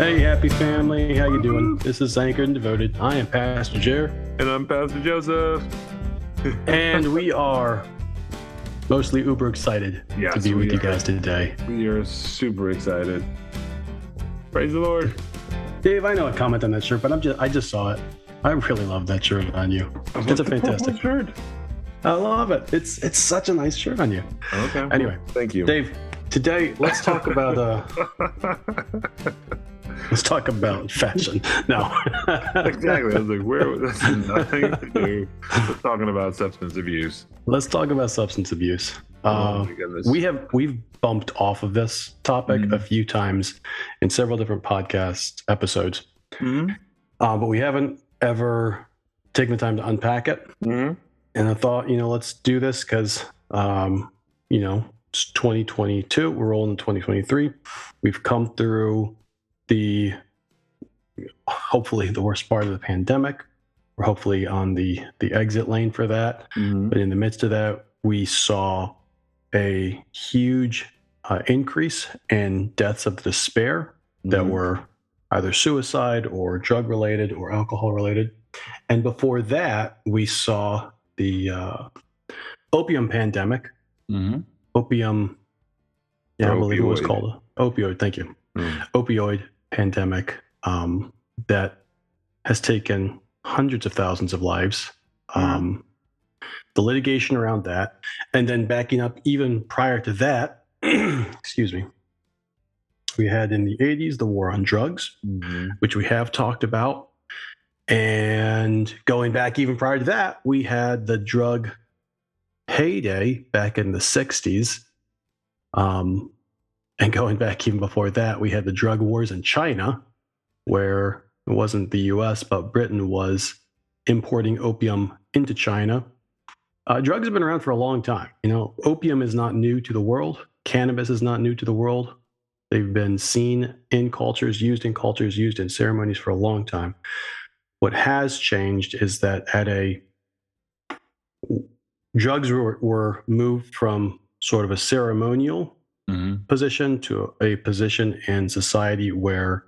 Hey, happy family. How you doing? This is Anchored and Devoted. I am Pastor Jer, And I'm Pastor Joseph. and we are mostly uber excited Yes, to be with you guys today. We are super excited. Praise the Lord. Dave, I know a comment on that shirt, but I'm just I just saw it. I really love that shirt on you. It's a fantastic. shirt. I love it. It's it's such a nice shirt on you. Okay. Anyway, thank you. Dave, today let's talk about uh let's talk about fashion. No. exactly. I was like, where this has nothing to do with talking about substance abuse. let's talk about substance abuse. oh Uh, we have we've bumped off of this topic Mhm. a few times in several different podcast episodes, Mhm. uh, but we haven't ever taken the time to unpack it. Mhm. And I thought, you know, let's do this because, um, you know, it's 2022. We're rolling in 2023. We've come through the hopefully the worst part of the pandemic. We're hopefully on the the exit lane for that. Mhm. But in the midst of that, we saw a huge uh, increase in deaths of despair that Mhm. were either suicide or drug related or alcohol related. And before that, we saw the uh, opium pandemic. Mhm. Opium, yeah, I believe it was called opioid. Thank you. Mm. Opioid pandemic um, that has taken hundreds of thousands of lives. Um, the litigation around that, and then backing up even prior to that, excuse me, we had in the 80s the war on drugs, Mhm. which we have talked about. And going back even prior to that, we had the drug heyday back in the 60s. Um, and going back even before that, we had the drug wars in China, where it wasn't the US, but Britain was importing opium into China. Uh, drugs have been around for a long time. You know, opium is not new to the world, cannabis is not new to the world. They've been seen in cultures, used in cultures, used in ceremonies for a long time. What has changed is that at a drugs were, were moved from sort of a ceremonial Mhm. position to a position in society where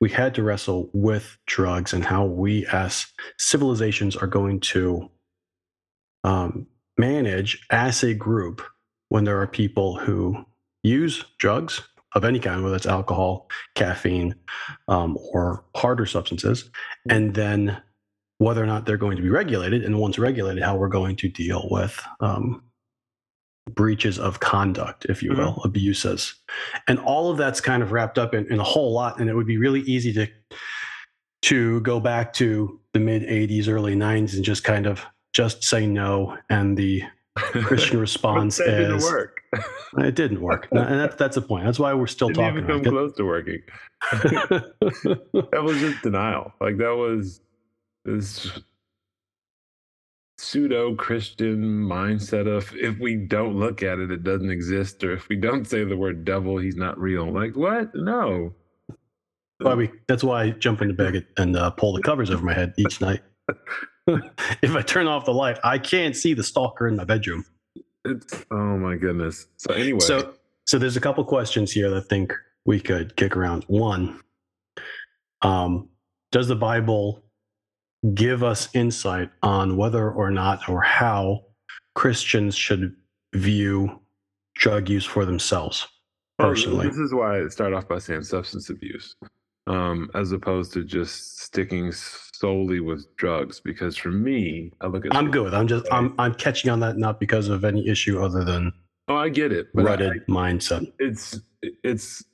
we had to wrestle with drugs and how we as civilizations are going to um, manage as a group when there are people who use drugs of any kind, whether it's alcohol, caffeine, um, or harder substances, and then whether or not they're going to be regulated, and once regulated, how we're going to deal with um, breaches of conduct, if you Mhm. will, abuses. And all of that's kind of wrapped up in, in a whole lot. And it would be really easy to to go back to the mid 80s, early 90s and just kind of just say no. And the Christian response that didn't is work. it didn't work. And that's that's the point. That's why we're still didn't talking even come close to working. that was just denial. Like that was this pseudo Christian mindset of if we don't look at it, it doesn't exist, or if we don't say the word devil, he's not real. Like what? No. why we, that's why I jump into bed and uh, pull the covers over my head each night. if I turn off the light, I can't see the stalker in my bedroom. It's oh my goodness. So anyway, So, so there's a couple questions here that I think we could kick around. One, um, does the Bible give us insight on whether or not or how Christians should view drug use for themselves Oh, personally? this is why I start off by saying substance abuse, um, as opposed to just sticking solely with drugs. Because for me, I look at I'm good. I'm just I'm I'm catching on that not because of any issue other than Oh, I get it, but I- mindset. it's it's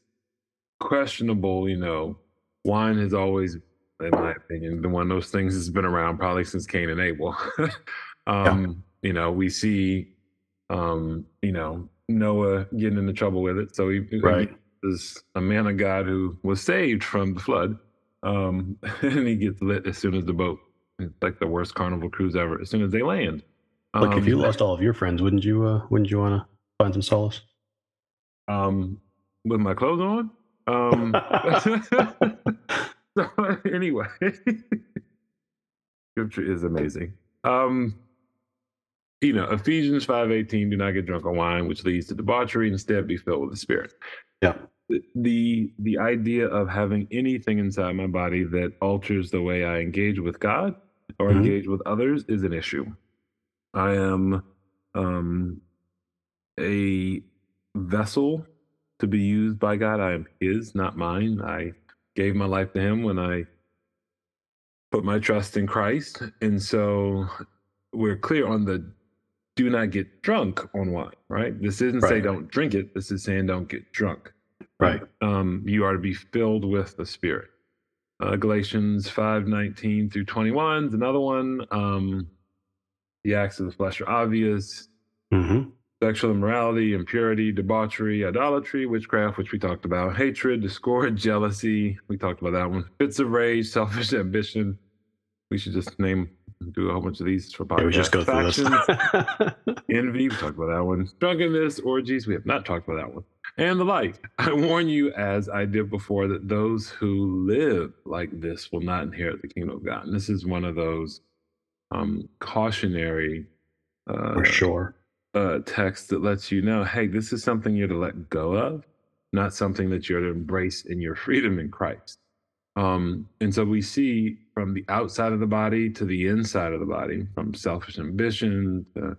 questionable. You know, wine has always, in my opinion, been one of those things that's been around probably since Cain and Abel. um, You know, we see, um, you know, Noah getting into trouble with it. So he, Right. he is a man of God who was saved from the flood, um, and he gets lit as soon as the boat. It's like the worst carnival cruise ever. As soon as they land. Like if you Um, lost all of your friends, wouldn't you uh wouldn't you want to find some solace? um, with my clothes on. Um, so anyway, scripture is amazing. Um, you know, Ephesians five eighteen, do not get drunk on wine, which leads to debauchery. Instead, be filled with the Spirit. Yeah. the the idea of having anything inside my body that alters the way I engage with God or Mhm. engage with others is an issue. I am um, a vessel to be used by God. I am His, not mine. I gave my life to Him when I put my trust in Christ, and so we're clear on the do not get drunk on wine. Right? This isn't say don't drink it. This is saying don't get drunk Right. um, you are to be filled with the Spirit. Uh, Galatians 5 19 through 21 is another one. Um, the acts of the flesh are obvious hmm sexual immorality, impurity, debauchery, idolatry, witchcraft, which we talked about, hatred, discord, jealousy. We talked about that one. Fits of rage, selfish ambition. We should just name, do a whole bunch of these for podcasts. Yeah, we just go through this. envy, we talked about that one. Drunkenness, orgies, we have not talked about that one. And the like. I warn you, as I did before, that those who live like this will not inherit the kingdom of God. And this is one of those um, cautionary uh, For sure. Uh, text that lets you know, hey, this is something you're to let go of, not something that you're to embrace in your freedom in Christ. Um, and so we see from the outside of the body to the inside of the body, from selfish ambition to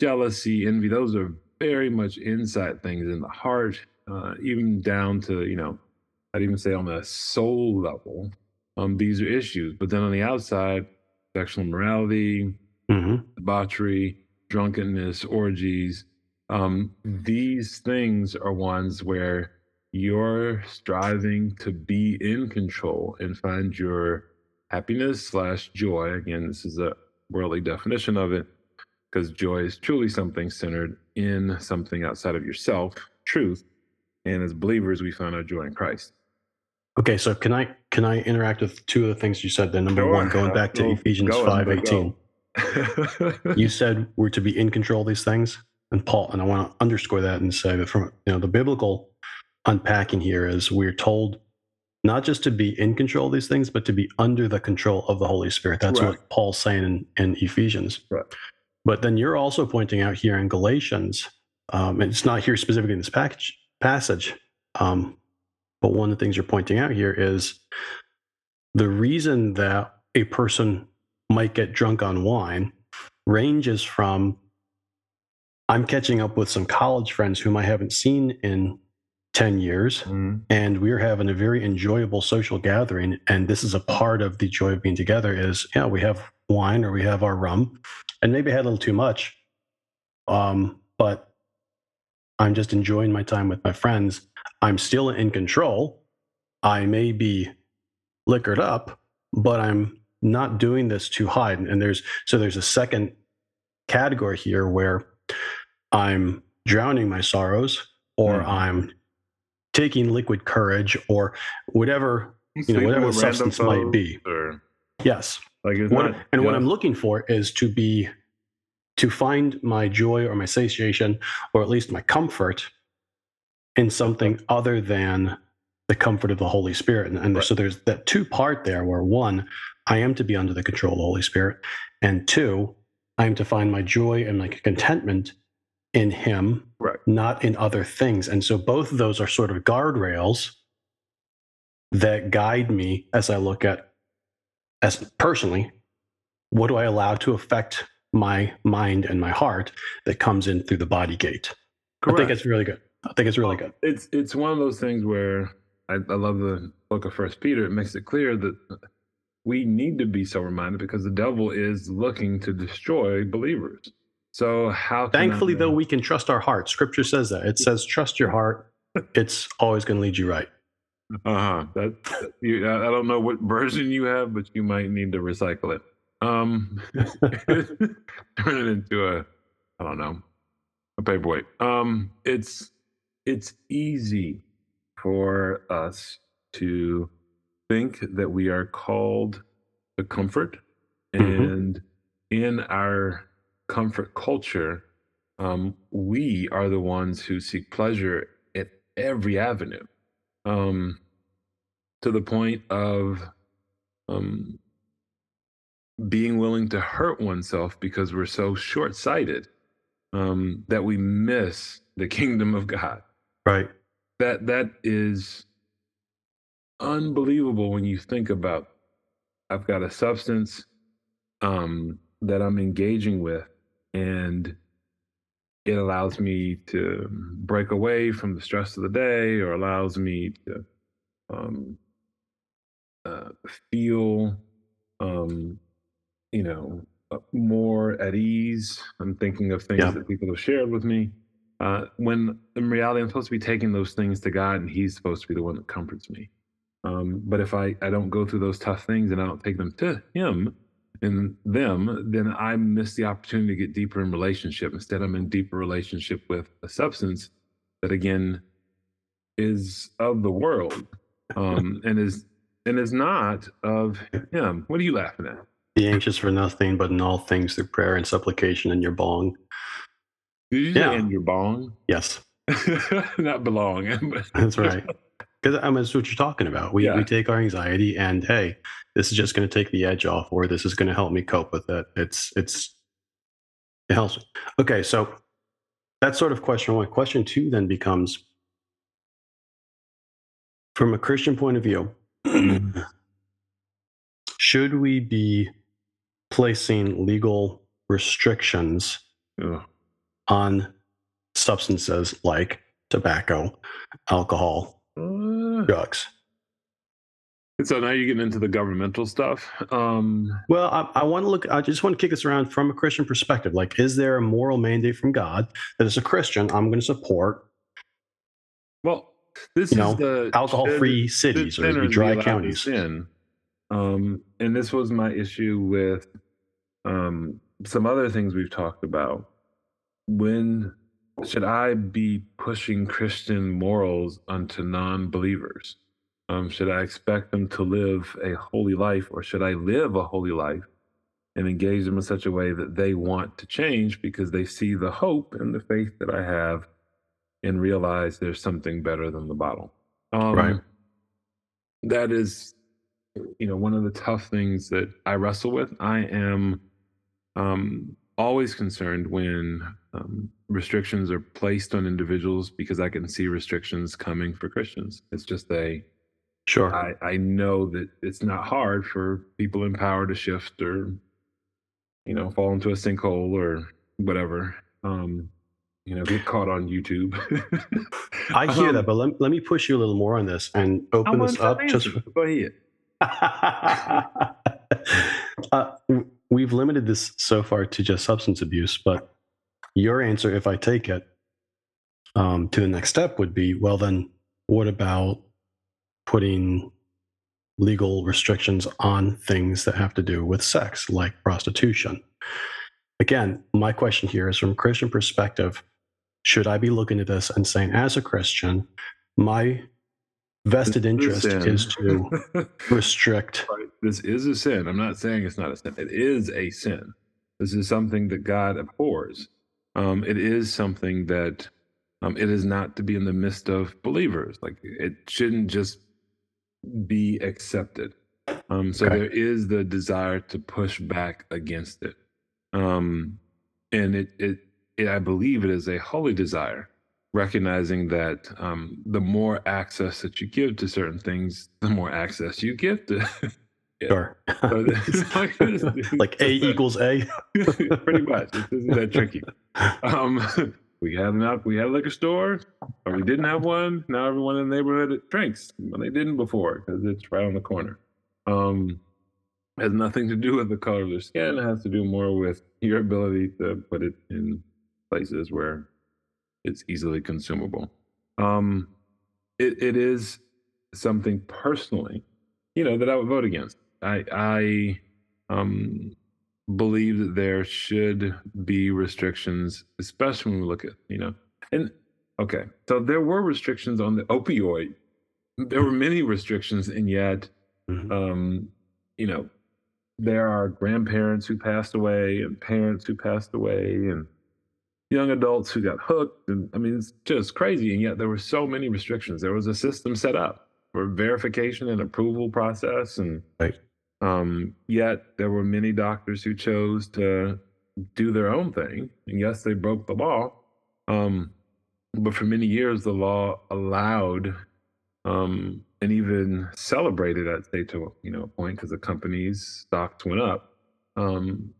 jealousy, envy, those are very much inside things in the heart, uh, even down to, you know, I'd even say on the soul level. Um, these are issues. But then on the outside, sexual immorality, hmm debauchery, drunkenness, orgies. Um, these things are ones where you're striving to be in control and find your happiness slash joy. Again, this is a worldly definition of it because joy is truly something centered in something outside of yourself, truth. And as believers, we find our joy in Christ. Okay, so can I can I interact with two of the things you said? Then number Sure, one, going back to. Ephesians five eighteen. You said we're to be in control of these things and paul and i want to underscore that and say that from you know the biblical unpacking here is we're told not just to be in control of these things but to be under the control of the holy spirit that's Right. what paul's saying in, in ephesians Right. but then you're also pointing out here in galatians um, and it's not here specifically in this package, passage um, but one of the things you're pointing out here is the reason that a person might get drunk on wine ranges from I'm catching up with some college friends whom I haven't seen in 10 years, Mhm. and we're having a very enjoyable social gathering. And this is a part of the joy of being together is, yeah, we have wine or we have our rum, and maybe I had a little too much. Um, but I'm just enjoying my time with my friends. I'm still in control. I may be liquored up, but I'm not doing this too high. And, there's so there's a second category here where I'm drowning my sorrows, or Mhm. I'm taking liquid courage, or whatever you know, whatever the with random substance might be. Or, Yes. like What, not and what I'm looking for is to be to find my joy or my satiation or at least my comfort in something other than the comfort of the Holy Spirit. And, and Right. so there's that two part there where one, I am to be under the control of the Holy Spirit, and two, I am to find my joy and my contentment in Him, Right. not in other things. And so both of those are sort of guardrails that guide me as I look at as personally, what do I allow to affect my mind and my heart that comes in through the body gate? I think it's really good. I think it's really good. it's it's one of those things where I, I love the book of First Peter. It makes it clear that we need to be so reminded because the devil is looking to destroy believers. So how? Thankfully, though, we can trust our heart. Scripture says that. It says, trust your heart. It's always going to lead you right. Uh-huh. That you, I I don't know what version you have, but you might need to recycle it. Um, turn it into a, I don't know, a paperweight. Um, it's it's easy for us to think that we are called to comfort, Mhm. and in our comfort culture, um, we are the ones who seek pleasure at every avenue um, to the point of um, being willing to hurt oneself because we're so short sighted um, that we miss the kingdom of God. Right. that that is unbelievable when you think about I've got a substance um, that I'm engaging with, and it allows me to break away from the stress of the day, or allows me to um, uh, feel, um, you know, uh, more at ease. I'm thinking of things Yeah. that people have shared with me. Uh, when in reality, I'm supposed to be taking those things to God, and He's supposed to be the one that comforts me. Um, but if I, I don't go through those tough things and I don't take them to Him and them, then I miss the opportunity to get deeper in relationship. Instead, I'm in deeper relationship with a substance that, again, is of the world um, and is and is not of Him. What are you laughing at? Be anxious for nothing, but in all things through prayer and supplication in your bong. Did you say Yeah. in your bong? Yes, not belong. that's right. Because I mean, that's what you're talking about. We Yeah. we take our anxiety and hey, this is just going to take the edge off, or this is going to help me cope with it. It's it's it helps. me. Okay, so that's sort of question one. Question two then becomes, from a Christian point of view, should we be placing legal restrictions Ugh. on substances like tobacco, alcohol, drugs? so now you're getting into the governmental stuff. Um, Well, I, I want to look. I just want to kick this around from a Christian perspective. Like, is there a moral mandate from God that as a Christian I'm going to support well, this You is know, the alcohol-free should the cities or dry counties? Sin. Um, and this was my issue with um, some other things we've talked about. When should I be pushing Christian morals onto non-believers? Um, should I expect them to live a holy life, or should I live a holy life and engage them in such a way that they want to change because they see the hope and the faith that I have and realize there's something better than the bottle? Um, Right. That is, you know, one of the tough things that I wrestle with. I am um, always concerned when um, restrictions are placed on individuals because I can see restrictions coming for Christians. It's just a Sure. I, I know that it's not hard for people in power to shift or, you know, fall into a sinkhole or whatever. Um, you know, get caught on YouTube. I hear Um, that, but let, let me push you a little more on this and open this up just. Go ahead. uh, we've limited this so far to just substance abuse, but your answer, if I take it um, to the next step, would be well, then what about putting legal restrictions on things that have to do with sex, like prostitution? Again, my question here is from a Christian perspective should I be looking at this and saying, as a Christian, my vested interest Listen. is to restrict Right. This is a sin. I'm not saying it's not a sin. It is a sin. This is something that God abhors. Um, it is something that um, it is not to be in the midst of believers. Like it shouldn't just be accepted. Um, so Okay. there is the desire to push back against it, um, and it, it, it I believe it is a holy desire, recognizing that um, the more access that you give to certain things, the more access you give to. Yeah. Sure. So like- A equals A. Pretty much. It isn't that tricky. Um, we had enough. we had a liquor store, or we didn't have one. Now everyone in the neighborhood drinks when they didn't before because it's right on the corner. Um, has nothing to do with the color of their skin. It has to do more with your ability to put it in places where it's easily consumable. Um, it, it is something personally, you know, that I would vote against. I, I um, believe that there should be restrictions, especially when we look at, you know, and okay, so there were restrictions on the opioid. There were many restrictions, and yet, Mhm. um, you know, there are grandparents who passed away and parents who passed away and young adults who got hooked. And I mean, it's just crazy. And yet there were so many restrictions. There was a system set up for verification and approval process. And Right. Um, yet there were many doctors who chose to do their own thing. And yes, they broke the law. Um, but for many years, the law allowed um, and even celebrated, I'd say, to you know a point because the company's stocks went up. Um,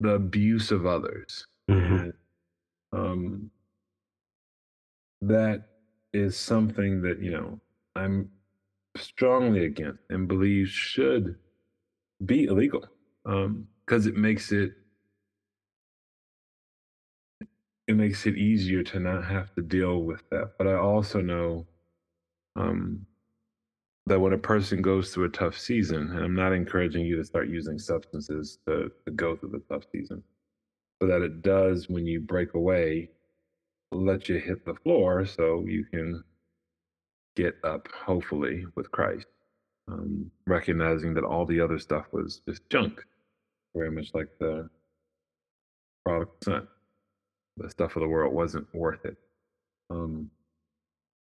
the abuse of others, hmm and um, that is something that you know I'm strongly against and believe should be illegal because it makes it it makes it easier to not have to deal with that. But I also know um, that when a person goes through a tough season, and I'm not encouraging you to start using substances to, to go through the tough season, but that it does when you break away, let you hit the floor so you can get up, hopefully, with Christ, um, recognizing that all the other stuff was just junk, very much like the prodigal son. The stuff of the world wasn't worth it. Um,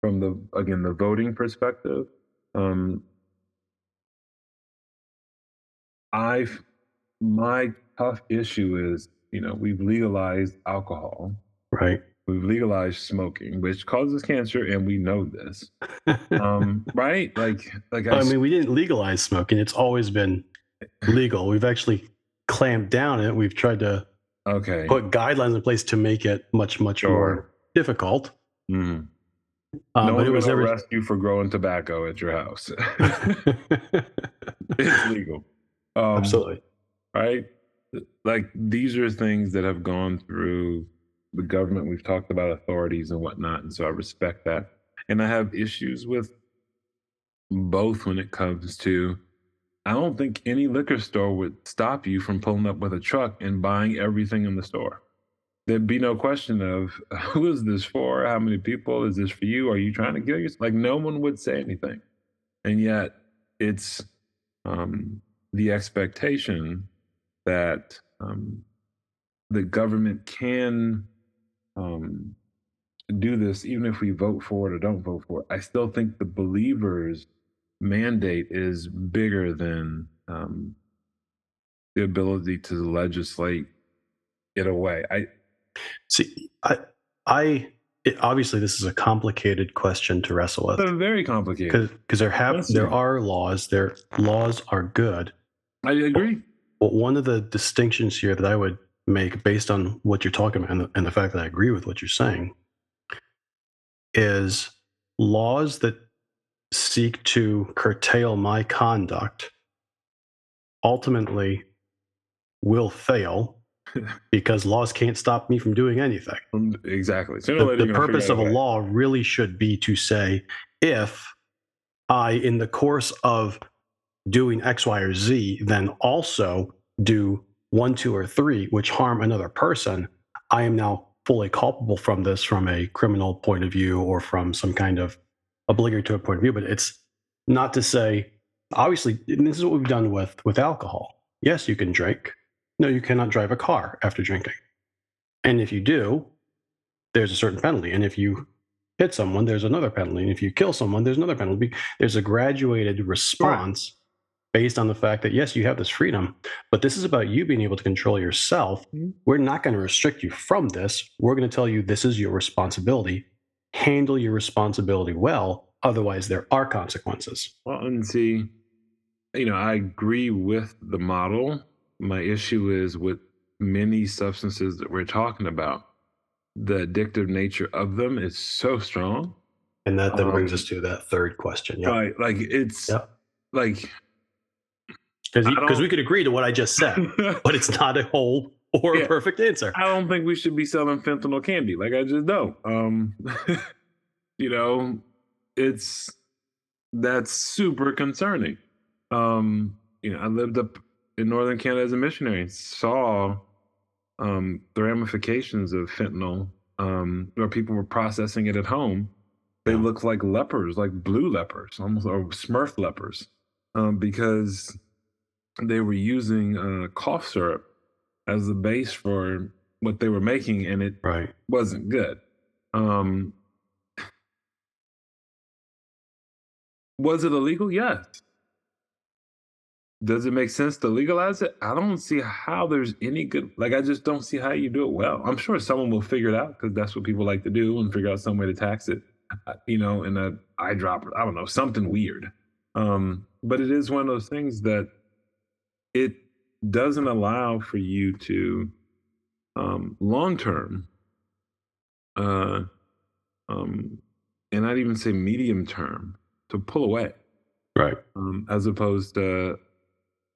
from the again the voting perspective, um, I've my tough issue is you know we've legalized alcohol, Right. We've legalized smoking, which causes cancer, and we know this, um, right? Like like I I mean, we didn't legalize smoking. It's always been legal. We've actually clamped down it. We've tried to okay, put guidelines in place to make it much, much more difficult. Mhm. Um, no it was gonna arrest you for growing tobacco at your house. it's legal. Um, Absolutely. right? Like these are things that have gone through the government. We've talked about authorities and whatnot, and so I respect that. And I have issues with both when it comes to. I don't think any liquor store would stop you from pulling up with a truck and buying everything in the store. There'd be no question of who is this for? How many people? Is this for you? Are you trying to kill yourself? Like no one would say anything, and yet it's um, the expectation that um, the government can um, do this, even if we vote for it or don't vote for it. I still think the believers' mandate is bigger than um, the ability to legislate it away. I See, I, I, it, obviously, this is a complicated question to wrestle with they're very complicated. because there have there are laws. Their laws are good. I agree. But one of the distinctions here that I would make, based on what you're talking about and the, and the fact that I agree with what you're saying, is laws that seek to curtail my conduct ultimately will fail because laws can't stop me from doing anything. Um, Exactly. Or The, the purpose of a way. law really should be to say if I, in the course of doing X, Y, or Z, then also do one, two, or three, which harm another person, I am now fully culpable from this from a criminal point of view or from some kind of obligatory point of view. But it's not to say, obviously, and this is what we've done with with alcohol. Yes, you can drink. No, you cannot drive a car after drinking. And if you do, there's a certain penalty. And if you hit someone, there's another penalty. And if you kill someone, there's another penalty. There's a graduated response based on the fact that, yes, you have this freedom, but this is about you being able to control yourself. Mhm. We're not going to restrict you from this. We're going to tell you this is your responsibility. Handle your responsibility well. Otherwise, there are consequences. Well, and see, you know, I agree with the model. My issue is with many substances that we're talking about. The addictive nature of them is so strong. And that then brings Um, us to that third question. Yeah. Right. Like it's Yep. like Because we could agree to what I just said, but it's not a whole or Yeah. a perfect answer. I don't think we should be selling fentanyl candy. Like I just don't. Um you know, it's that's super concerning. Um, you know, I lived up in northern Canada as a missionary and saw um the ramifications of fentanyl, um, where people were processing it at home. They Yeah. looked like lepers, like blue lepers, almost or smurf lepers. Um, because they were using uh, cough syrup as the base for what they were making, and it Right. wasn't good. Um, was it illegal? Yes. does it make sense to legalize it? I don't see how there's any good like, I just don't see how you do it well. I'm sure someone will figure it out because that's what people like to do and figure out some way to tax it, uh, you know, in a eyedropper. I don't know, something weird. Um, but it is one of those things that it doesn't allow for you to um, long term, uh, um, and I'd even say medium term, to pull away. Right. Um, as opposed to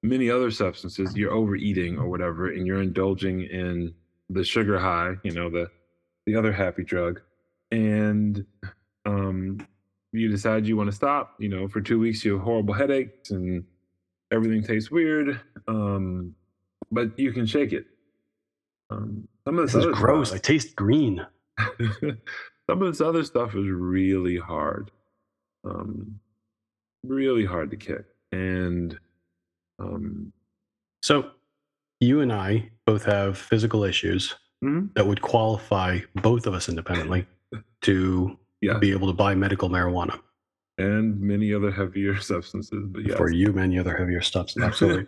many other substances, you're overeating or whatever, and you're indulging in the sugar high, you know, the the other happy drug, and um, you decide you want to stop. You know, for two weeks you have horrible headaches and everything tastes weird, um, but you can shake it. Um, some of this, this is gross. Stuff, I taste green. some of this other stuff is really hard, um, really hard to kick, and um, so you and I both have physical issues mm-hmm. that would qualify both of us independently to yeah. be able to buy medical marijuana. And many other heavier substances. But yes. For you, many other heavier substances. Absolutely.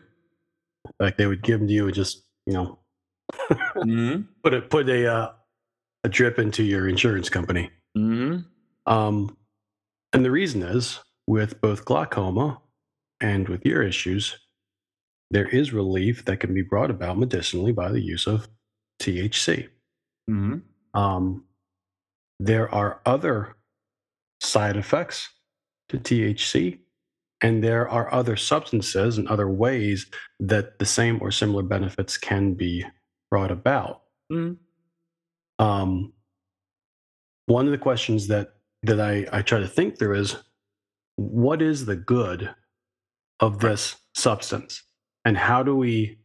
like they would give them to you and just, you know, mm-hmm. put a put a uh, a drip into your insurance company. Mm-hmm. Um, and the reason is with both glaucoma and with ear issues, there is relief that can be brought about medicinally by the use of THC. Mm-hmm. Um, there are other side effects to THC, and there are other substances and other ways that the same or similar benefits can be brought about. Mm-hmm. Um, one of the questions that that I, I try to think through is what is the good of this substance and how do we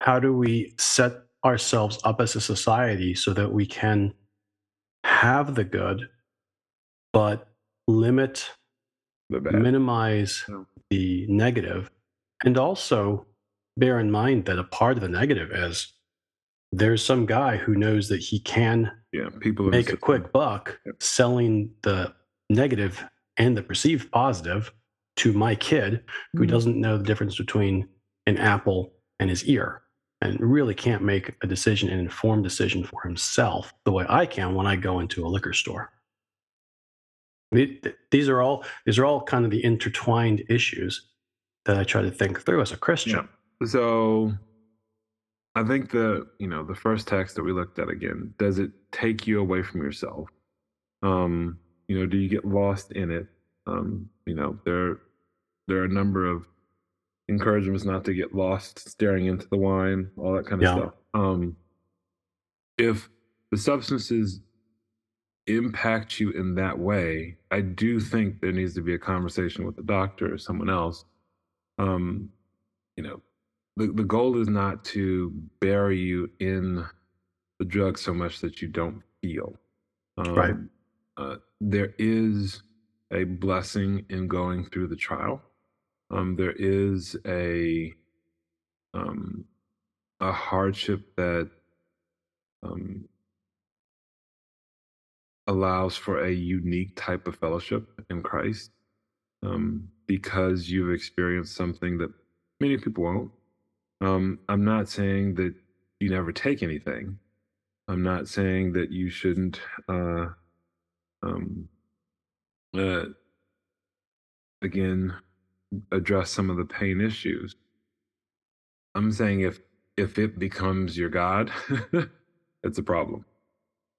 how do we set ourselves up as a society so that we can have the good but limit the minimize yeah. the negative and also bear in mind that a part of the negative is there's some guy who knows that he can yeah, people make a quick buck selling the negative and the perceived positive to my kid who mm-hmm. doesn't know the difference between an apple and his ear and really can't make a decision, an informed decision for himself the way I can when I go into a liquor store. These are all these are all kind of the intertwined issues that I try to think through as a Christian. Yeah. So I think the you know the first text that we looked at again does it take you away from yourself? Um, you know, do you get lost in it? Um, you know, there there are a number of encouragements not to get lost staring into the wine, all that kind of yeah. stuff. Um, if the substances impact you in that way, I do think there needs to be a conversation with the doctor or someone else. Um, you know, the, the goal is not to bury you in the drug so much that you don't feel. Um, right. Uh, there is a blessing in going through the trial. Um, there is a um, a hardship that um, allows for a unique type of fellowship in Christ um, because you've experienced something that many people won't. Um, I'm not saying that you never take anything. I'm not saying that you shouldn't uh, um, uh, again address some of the pain issues. I'm saying if if it becomes your God, it's a problem.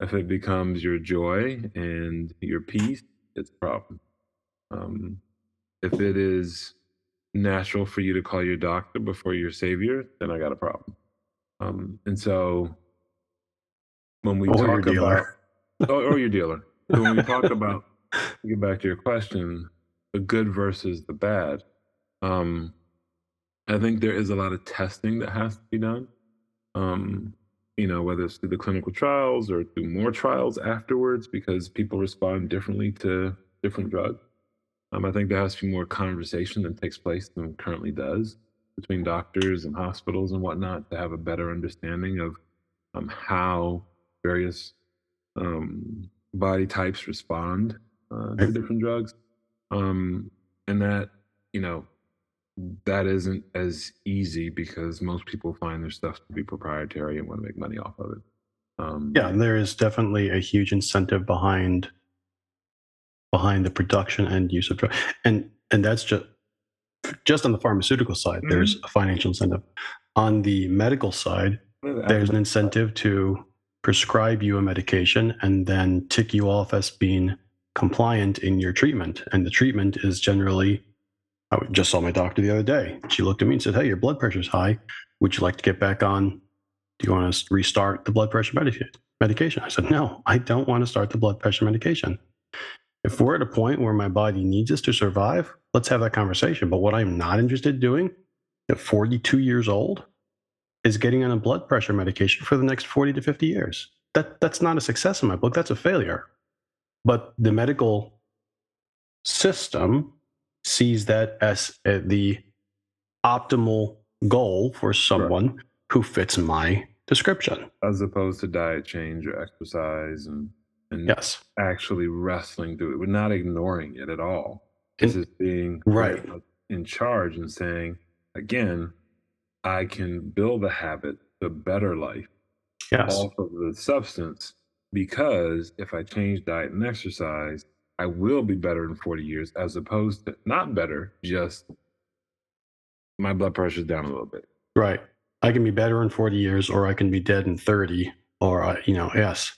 If it becomes your joy and your peace, it's a problem. Um, if it is natural for you to call your doctor before your savior, then I got a problem. Um, and so when we or talk about, or, or your dealer, so when we talk about, get back to your question, the good versus the bad. Um, I think there is a lot of testing that has to be done. Um, you know, whether it's through the clinical trials or through more trials afterwards, because people respond differently to different drugs. Um, I think there has to be more conversation that takes place than currently does between doctors and hospitals and whatnot to have a better understanding of um, how various um, body types respond uh, to different drugs. Um, and that, you know, that isn't as easy because most people find their stuff to be proprietary and want to make money off of it. Um, Yeah, there is definitely a huge incentive behind behind the production and use of drugs, and and that's just just on the pharmaceutical side. There's a financial incentive. On the medical side, there's an incentive to prescribe you a medication and then tick you off as being compliant in your treatment. And the treatment is generally, I just saw my doctor the other day. She looked at me and said, Hey, your blood pressure's high. Would you like to get back on? Do you want to restart the blood pressure medica- medication? I said, No, I don't want to start the blood pressure medication. If we're at a point where my body needs us to survive, let's have that conversation. But what I'm not interested in doing at 42 years old is getting on a blood pressure medication for the next 40 to 50 years. That that's not a success in my book. That's a failure. But the medical system sees that as uh, the optimal goal for someone who fits my description. as opposed to diet change or exercise and and Yes. actually wrestling through it. We're not ignoring it at all. This And- is being right. in charge and saying, again, I can build a habit, a better life Yes. off of the substance because if I change diet and exercise, I will be better in 40 years as opposed to not better, just my blood pressure's down a little bit. Right. I can be better in 40 years or I can be dead in 30 or I, you know, yes.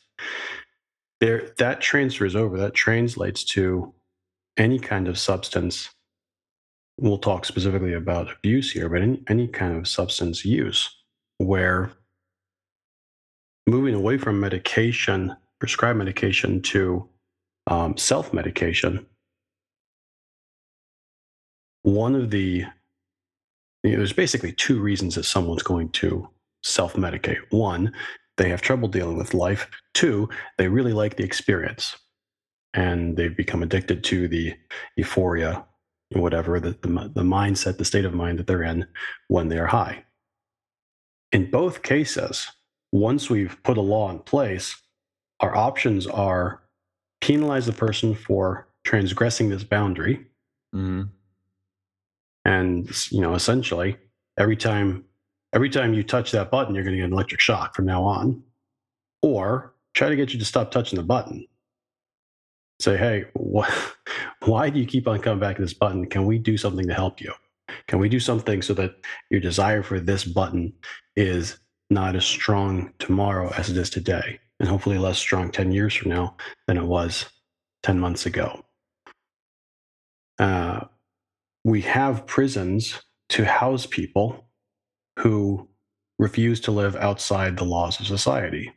There that transfers over. That translates to any kind of substance. We'll talk specifically about abuse here, but any, any kind of substance use where moving away from medication, prescribed medication to um, self medication, one of the you know, there's basically two reasons that someone's going to self medicate. One, they have trouble dealing with life. Two, they really like the experience and they've become addicted to the euphoria, whatever the, the, the mindset, the state of mind that they're in when they are high. In both cases, once we've put a law in place, our options are penalize the person for transgressing this boundary. Mm-hmm. and you know essentially every time every time you touch that button you're going to get an electric shock from now on. Or try to get you to stop touching the button. Say hey wh- why do you keep on coming back to this button? Can we do something to help you? Can we do something so that your desire for this button is not as strong tomorrow as it is today and hopefully less strong 10 years from now than it was 10 months ago uh, we have prisons to house people who refuse to live outside the laws of society.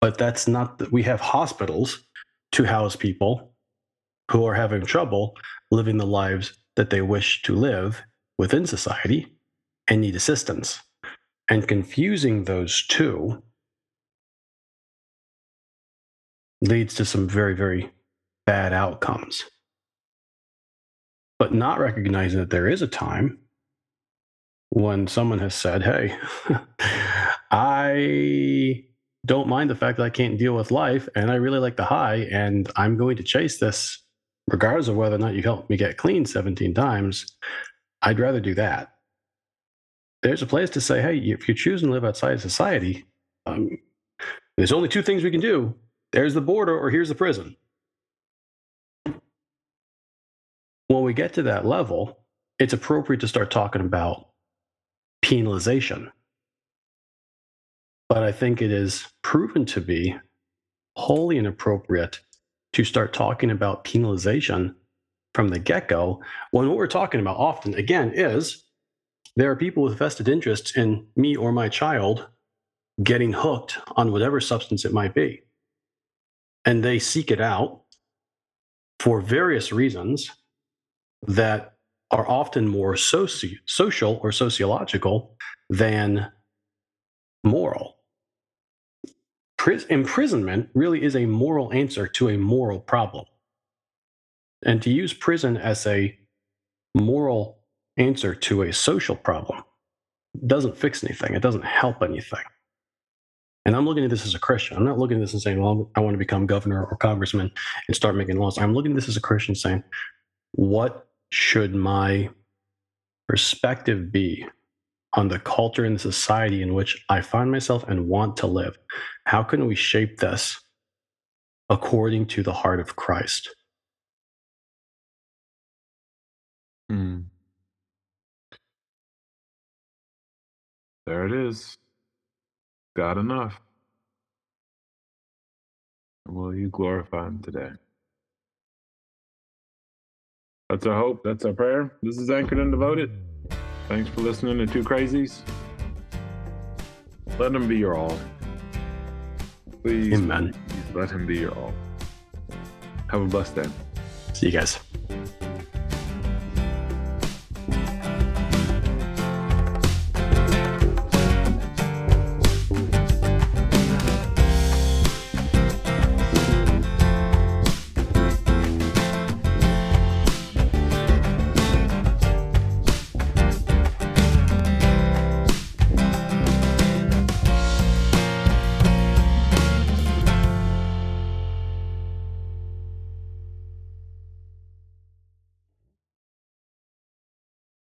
But that's not, the, we have hospitals to house people who are having trouble living the lives that they wish to live within society and need assistance. And confusing those two leads to some very, very bad outcomes but not recognizing that there is a time when someone has said, Hey, I don't mind the fact that I can't deal with life and I really like the high, and I'm going to chase this regardless of whether or not you help me get clean 17 times. I'd rather do that. There's a place to say, Hey, if you're choosing to live outside of society, um, there's only two things we can do there's the border, or here's the prison. when we get to that level, it's appropriate to start talking about penalization. But I think it is proven to be wholly inappropriate to start talking about penalization from the get go when what we're talking about often, again, is there are people with vested interests in me or my child getting hooked on whatever substance it might be. And they seek it out for various reasons that are often more soci- social or sociological than moral. Pris- imprisonment really is a moral answer to a moral problem. And to use prison as a moral answer to a social problem doesn't fix anything, it doesn't help anything. And I'm looking at this as a Christian. I'm not looking at this and saying, well, I want to become governor or congressman and start making laws. I'm looking at this as a Christian saying, what should my perspective be on the culture and the society in which I find myself and want to live? How can we shape this according to the heart of Christ? Hmm. There it is. God enough. Will you glorify him today? That's our hope. That's our prayer. This is Anchored and Devoted. Thanks for listening to Two Crazies. Let him be your all. Please, Amen. please let him be your all. Have a blessed day. See you guys.